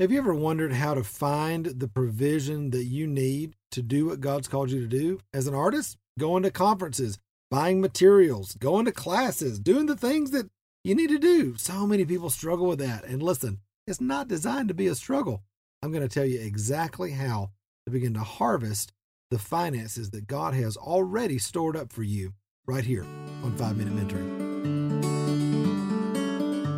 Have you ever wondered how to find the provision that you need to do what God's called you to do? As an artist, going to conferences, buying materials, going to classes, doing the things that you need to do. So many people struggle with that. And listen, it's not designed to be a struggle. I'm going to tell you exactly how to begin to harvest the finances that God has already stored up for you right here on 5 Minute Mentoring.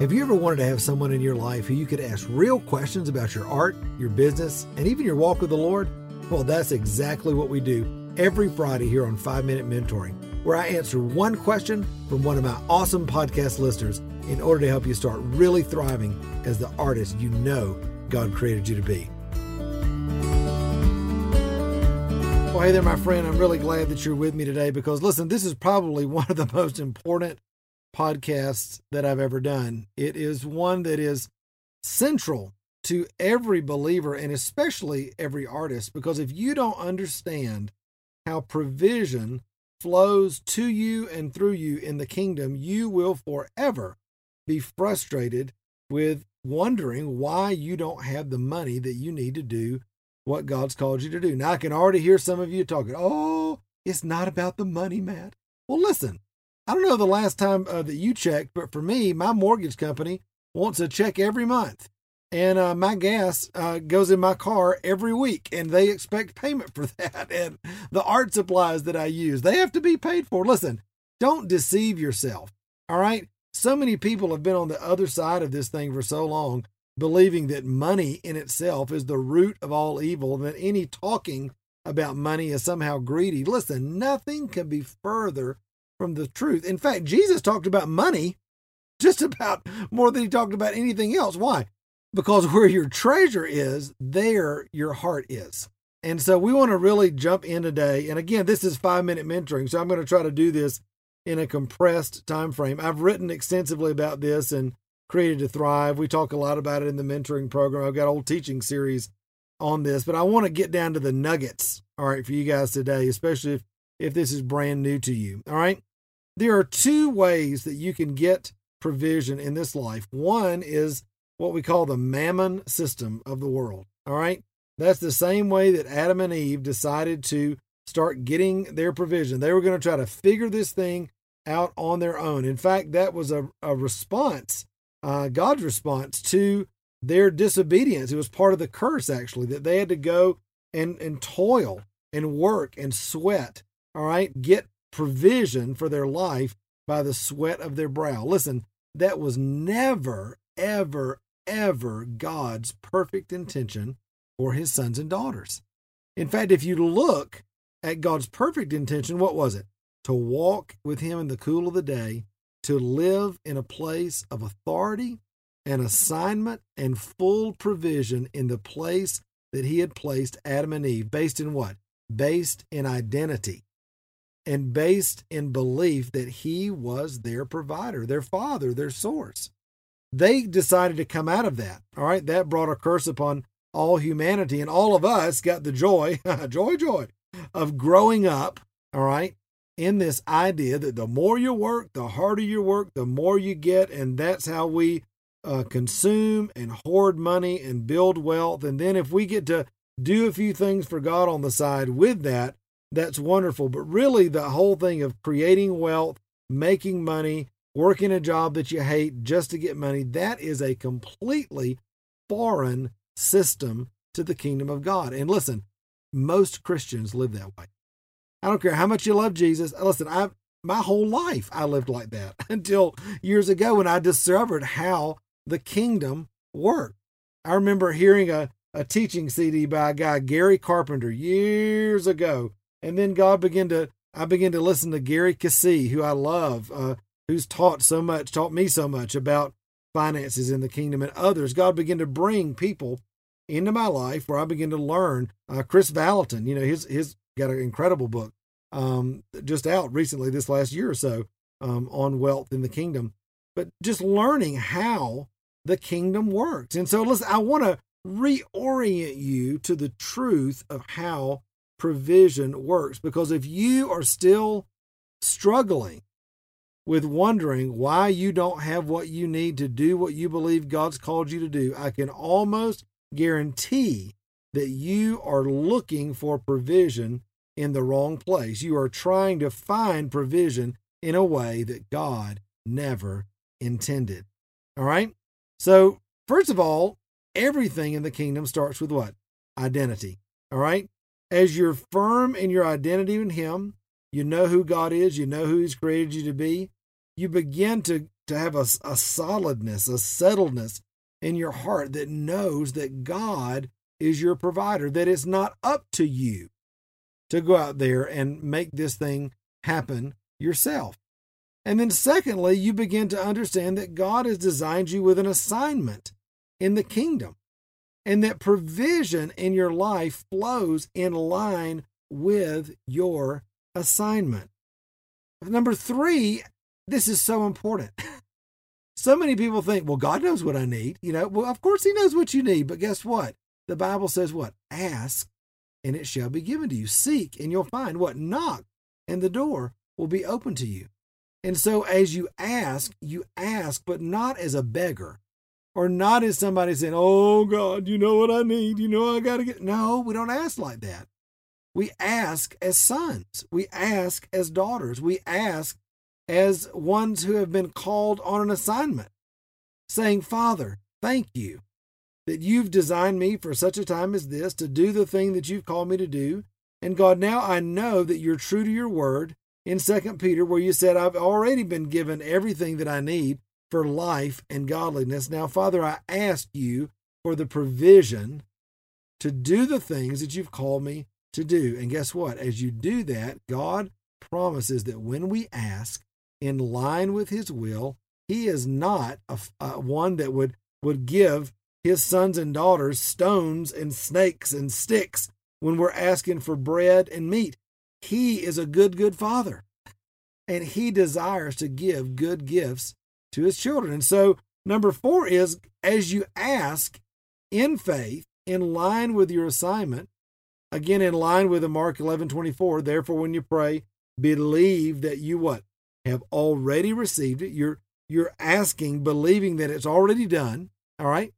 Have you ever wanted to have someone in your life who you could ask real questions about your art, your business, and even your walk with the Lord? Well, that's exactly what we do every Friday here on 5 Minute Mentoring, where I answer one question from one of my awesome podcast listeners in order to help you start really thriving as the artist you know God created you to be. Well, hey there, my friend. I'm really glad that you're with me today because, listen, this is probably one of the most important podcasts that I've ever done. It is one that is central to every believer and especially every artist because if you don't understand how provision flows to you and through you in the kingdom, you will forever be frustrated with wondering why you don't have the money that you need to do what God's called you to do. Now, I can already hear some of you talking, oh, it's not about the money, Matt. Well, listen, I don't know the last time uh, that you checked, but for me, my mortgage company wants a check every month. And uh, my gas uh, goes in my car every week, and they expect payment for that. And the art supplies that I use, they have to be paid for. Listen, don't deceive yourself. All right. So many people have been on the other side of this thing for so long, believing that money in itself is the root of all evil, and that any talking about money is somehow greedy. Listen, nothing can be further from the truth. In fact, Jesus talked about money just about more than he talked about anything else. Why? Because where your treasure is, there your heart is. And so we want to really jump in today. And again, this is five minute mentoring. So I'm going to try to do this in a compressed time frame. I've written extensively about this and created to thrive. We talk a lot about it in the mentoring program. I've got a whole teaching series on this, but I want to get down to the nuggets, all right, for you guys today, especially if, if this is brand new to you. All right. There are two ways that you can get provision in this life. One is what we call the mammon system of the world. All right. That's the same way that Adam and Eve decided to start getting their provision. They were going to try to figure this thing out on their own. In fact, that was a, a response, uh, God's response to their disobedience. It was part of the curse, actually, that they had to go and, and toil and work and sweat, all right, get provision for their life by the sweat of their brow. Listen, that was never, ever, ever God's perfect intention for his sons and daughters. In fact, if you look at God's perfect intention, what was it? To walk with him in the cool of the day, to live in a place of authority and assignment and full provision in the place that he had placed Adam and Eve, based in what? Based in identity and based in belief that he was their provider, their father, their source. They decided to come out of that. All right. That brought a curse upon all humanity, and all of us got the joy, joy, joy of growing up. All right. In this idea that the more you work, the harder you work, the more you get. And that's how we uh, consume and hoard money and build wealth. And then if we get to do a few things for God on the side with that, that's wonderful. But really, the whole thing of creating wealth, making money, working a job that you hate just to get money, that is a completely foreign system to the kingdom of God. And listen, most Christians live that way. I don't care how much you love Jesus. Listen, I my whole life I lived like that until years ago when I discovered how the kingdom worked. I remember hearing a, a teaching CD by a guy, Gary Carpenter, years ago, and then God began to, I began to listen to Gary Keesee, who I love, uh, who's taught so much, taught me so much about finances in the kingdom and others. God began to bring people into my life where I began to learn. Uh, Kris Vallotton, you know, his, his got an incredible book um, just out recently this last year or so um, on wealth in the kingdom, but just learning how the kingdom works. And so, listen, I want to reorient you to the truth of how provision works. Because if you are still struggling with wondering why you don't have what you need to do what you believe God's called you to do, I can almost guarantee that you are looking for provision in the wrong place. You are trying to find provision in a way that God never intended. All right? So, first of all, everything in the kingdom starts with what? Identity. All right? As you're firm in your identity in Him, you know who God is, you know who He's created you to be, you begin to, to have a, a solidness, a settledness in your heart that knows that God is your provider, that it's not up to you to go out there and make this thing happen yourself. And then, secondly, you begin to understand that God has designed you with an assignment in the kingdom and that provision in your life flows in line with your assignment. Number three, this is so important. so many people think, well, God knows what I need. You know, well, of course He knows what you need, but guess what? The Bible says what? Ask and it shall be given to you. Seek and you'll find what? Knock and the door will be open to you. And so as you ask, you ask, but not as a beggar or not as somebody saying, Oh God, you know what I need. You know I got to get. No, we don't ask like that. We ask as sons. We ask as daughters. We ask as ones who have been called on an assignment, saying, Father, thank you that you've designed me for such a time as this to do the thing that you've called me to do. And God, now I know that you're true to your word in Second Peter, where you said, I've already been given everything that I need for life and godliness. Now, Father, I ask you for the provision to do the things that you've called me to do. And guess what? As you do that, God promises that when we ask in line with his will, he is not a, a uh, one that would, would give his sons and daughters stones and snakes and sticks when we're asking for bread and meat. He is a good, good father. And he desires to give good gifts to his children. And so, number four is as you ask in faith, in line with your assignment, again, in line with the Mark 11 24, therefore, when you pray, believe that you what? Have already received it. You're you're asking, believing that it's already done. All right.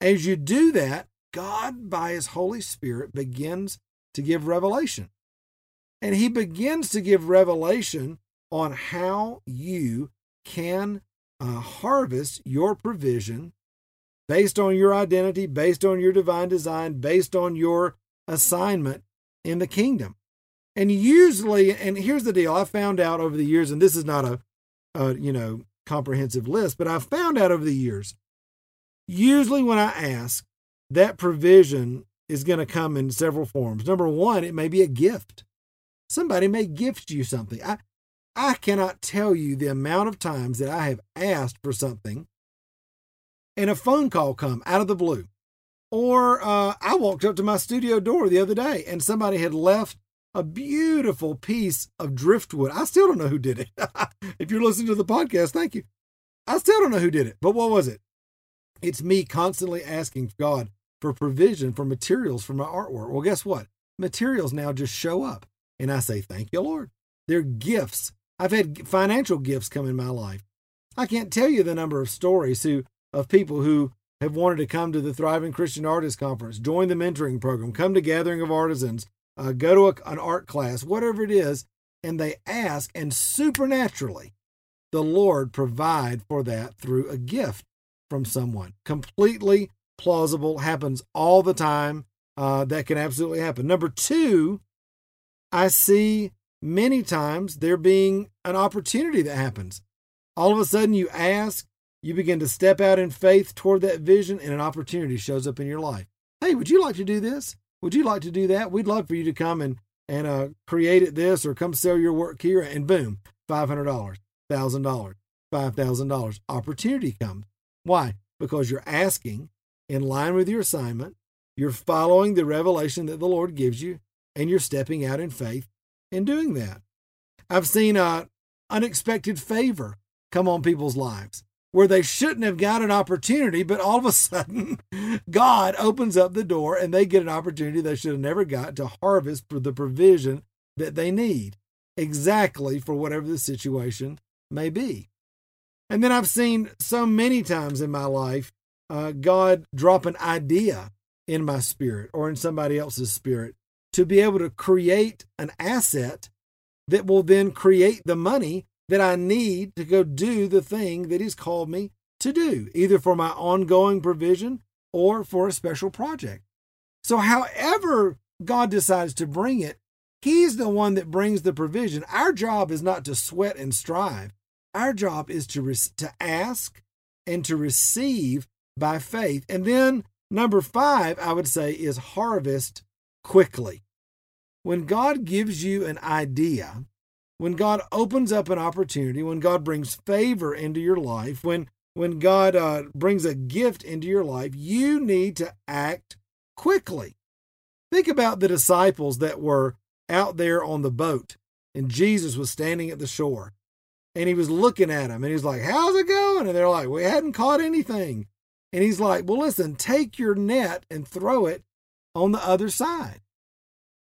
As you do that, God, by His Holy Spirit, begins to give revelation. And He begins to give revelation on how you can uh, harvest your provision based on your identity, based on your divine design, based on your assignment in the kingdom. And usually, and here's the deal I found out over the years, and this is not a, a you know, comprehensive list, but I found out over the years, usually when I ask, that provision is going to come in several forms. Number one, it may be a gift. Somebody may gift you something. I, I cannot tell you the amount of times that I have asked for something and a phone call come out of the blue. Or uh, I walked up to my studio door the other day and somebody had left a beautiful piece of driftwood. I still don't know who did it. if you're listening to the podcast, thank you. I still don't know who did it, but what was it? It's me constantly asking God for provision for materials for my artwork. Well, guess what? Materials now just show up. And I say, Thank you, Lord. They're gifts I've had financial gifts come in my life. I can't tell you the number of stories who of people who have wanted to come to the Thriving Christian Artist Conference, join the mentoring program, come to Gathering of Artisans, uh, go to a, an art class, whatever it is, and they ask, and supernaturally, the Lord provide for that through a gift from someone. Completely plausible, happens all the time. Uh, that can absolutely happen. Number two, I see many times there being an opportunity that happens. All of a sudden, you ask, you begin to step out in faith toward that vision, and an opportunity shows up in your life. Hey, would you like to do this? Would you like to do that? We'd love for you to come and and uh, create it this or come sell your work here, and boom, five hundred dollars, thousand dollars, five thousand dollars. Opportunity comes. Why? Because you're asking in line with your assignment. You're following the revelation that the Lord gives you, and you're stepping out in faith in doing that. I've seen a unexpected favor come on people's lives where they shouldn't have got an opportunity, but all of a sudden God opens up the door and they get an opportunity they should have never got to harvest for the provision that they need exactly for whatever the situation may be. And then I've seen so many times in my life uh, God drop an idea in my spirit or in somebody else's spirit to be able to create an asset that will then create the money that I need to go do the thing that He's called me to do, either for my ongoing provision or for a special project. So, however God decides to bring it, He's the one that brings the provision. Our job is not to sweat and strive. Our job is to, re- to ask and to receive by faith. And then number five, I would say, is harvest quickly. When God gives you an idea, when God opens up an opportunity, when God brings favor into your life, when when God uh, brings a gift into your life, you need to act quickly. Think about the disciples that were out there on the boat, and Jesus was standing at the shore, and he was looking at them, and he's like, "How's it going?" And they're like, "We hadn't caught anything." And he's like, "Well, listen, take your net and throw it on the other side."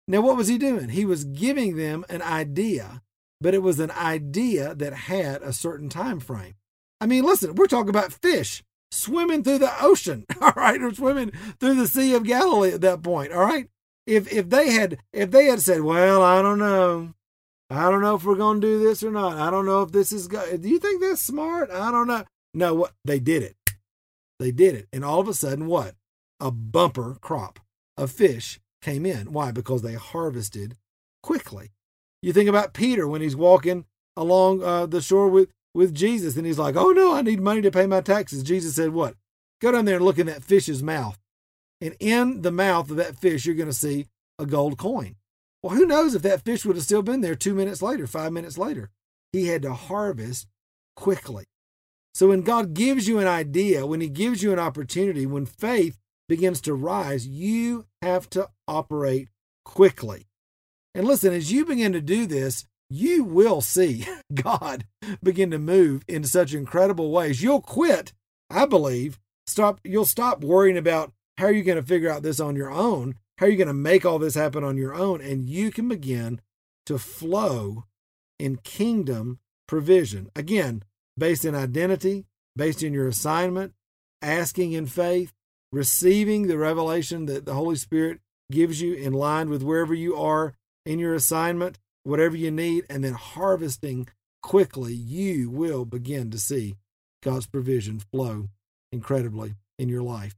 Now, what was he doing? He was giving them an idea, but it was an idea that had a certain time frame. I mean, listen, we're talking about fish swimming through the ocean, all right, or swimming through the Sea of Galilee at that point, all right. If if they had if they had said, well, I don't know, I don't know if we're going to do this or not. I don't know if this is good. Do you think that's smart? I don't know. No, what they did it. They did it, and all of a sudden, what? A bumper crop of fish came in. Why? Because they harvested quickly. You think about Peter when he's walking along uh, the shore with, with Jesus and he's like, Oh no, I need money to pay my taxes. Jesus said, What? Go down there and look in that fish's mouth. And in the mouth of that fish, you're going to see a gold coin. Well, who knows if that fish would have still been there two minutes later, five minutes later? He had to harvest quickly. So when God gives you an idea, when He gives you an opportunity, when faith begins to rise, you have to operate quickly. And listen, as you begin to do this, you will see God begin to move in such incredible ways. You'll quit, I believe. Stop you'll stop worrying about how are you going to figure out this on your own? How are you going to make all this happen on your own? And you can begin to flow in kingdom provision. Again, based in identity, based in your assignment, asking in faith, receiving the revelation that the Holy Spirit gives you in line with wherever you are in your assignment, whatever you need, and then harvesting quickly, you will begin to see God's provision flow incredibly in your life.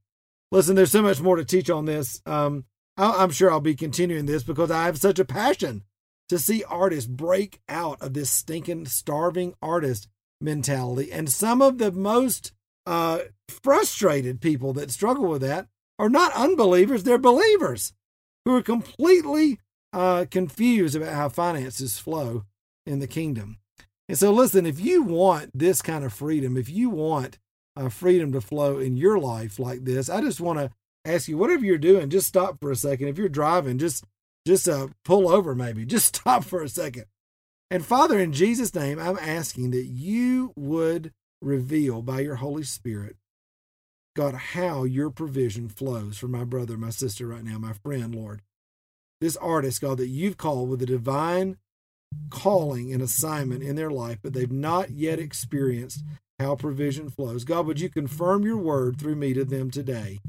Listen, there's so much more to teach on this. Um, I'm sure I'll be continuing this because I have such a passion to see artists break out of this stinking, starving artist mentality. And some of the most uh, frustrated people that struggle with that are not unbelievers, they're believers who are completely uh, confused about how finances flow in the kingdom. And so, listen, if you want this kind of freedom, if you want uh, freedom to flow in your life like this, I just want to ask you, whatever you're doing, just stop for a second. If you're driving, just just uh, pull over, maybe. Just stop for a second. And Father, in Jesus' name, I'm asking that you would reveal by your Holy Spirit, God, how your provision flows for my brother, my sister right now, my friend, Lord this artist, God, that you've called with a divine calling and assignment in their life, but they've not yet experienced how provision flows. God, would you confirm your word through me to them today?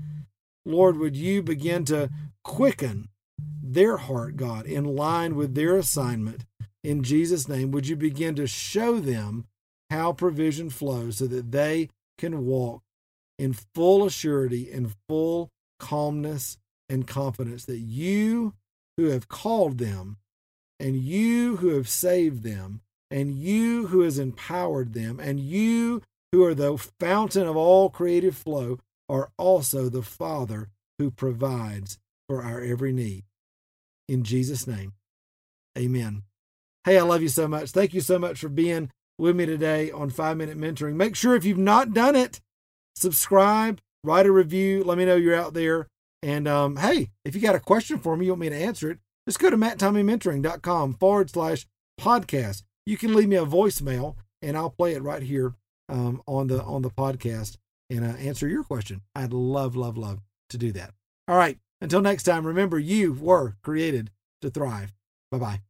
Lord, would you begin to quicken their heart, God, in line with their assignment? In Jesus' name, would you begin to show them how provision flows so that they can walk in full assurity and full calmness and confidence that you who have called them, and you who have saved them, and you who has empowered them, and you who are the fountain of all creative flow, are also the Father who provides for our every need. In Jesus' name, amen. Hey, I love you so much. Thank you so much for being with me today on Five Minute Mentoring. Make sure if you've not done it, subscribe, write a review. Let me know you're out there. And um, hey, if you got a question for me, you want me to answer it, just go to matttommeymentoring.com forward slash podcast. You can leave me a voicemail and I'll play it right here um, on the on the podcast and uh, answer your question. I'd love, love, love to do that. All right. Until next time, remember you were created to thrive. Bye bye.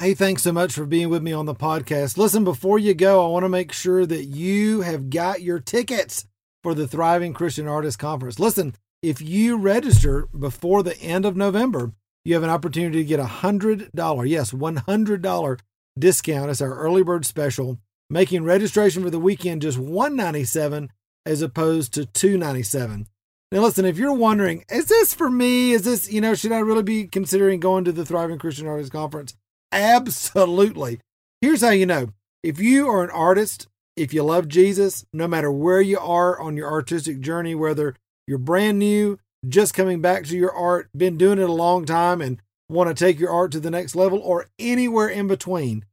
Hey, thanks so much for being with me on the podcast. Listen, before you go, I want to make sure that you have got your tickets for the Thriving Christian Artist Conference. Listen, if you register before the end of November, you have an opportunity to get a $100, yes, $100 discount. It's our early bird special, making registration for the weekend just 197 as opposed to 297. Now, listen, if you're wondering, is this for me? Is this, you know, should I really be considering going to the Thriving Christian Artists Conference? Absolutely. Here's how you know if you are an artist, if you love Jesus, no matter where you are on your artistic journey, whether you're brand new, just coming back to your art, been doing it a long time, and want to take your art to the next level, or anywhere in between,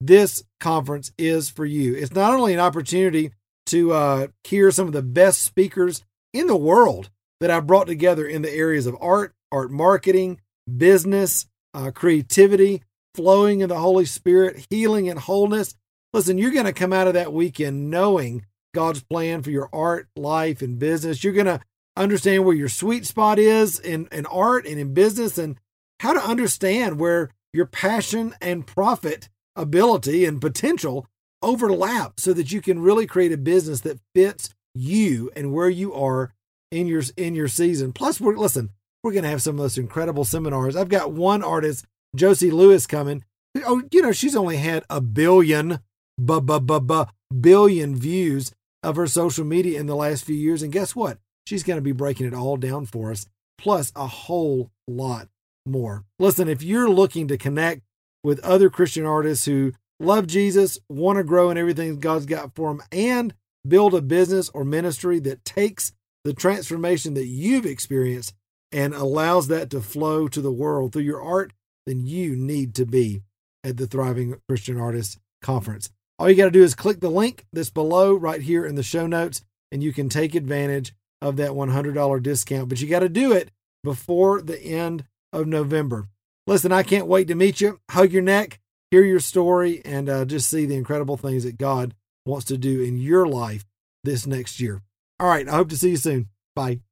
this conference is for you. It's not only an opportunity to uh, hear some of the best speakers in the world that I've brought together in the areas of art, art marketing, business, uh, creativity, flowing in the Holy Spirit, healing and wholeness. Listen, you're going to come out of that weekend knowing God's plan for your art, life, and business. You're going to understand where your sweet spot is in, in art and in business and how to understand where your passion and profit ability and potential overlap so that you can really create a business that fits you and where you are in your in your season. Plus, we're listen, we're gonna have some of those incredible seminars. I've got one artist, Josie Lewis, coming. Oh, you know, she's only had a billion, bu- bu- bu- bu- billion views of her social media in the last few years. And guess what? She's going to be breaking it all down for us, plus a whole lot more. Listen, if you're looking to connect with other Christian artists who love Jesus, want to grow in everything God's got for them, and build a business or ministry that takes the transformation that you've experienced and allows that to flow to the world through your art, then you need to be at the Thriving Christian Artists Conference. All you got to do is click the link that's below right here in the show notes, and you can take advantage of that $100 discount. But you got to do it before the end of November. Listen, I can't wait to meet you, hug your neck, hear your story, and uh, just see the incredible things that God wants to do in your life this next year. All right, I hope to see you soon. Bye.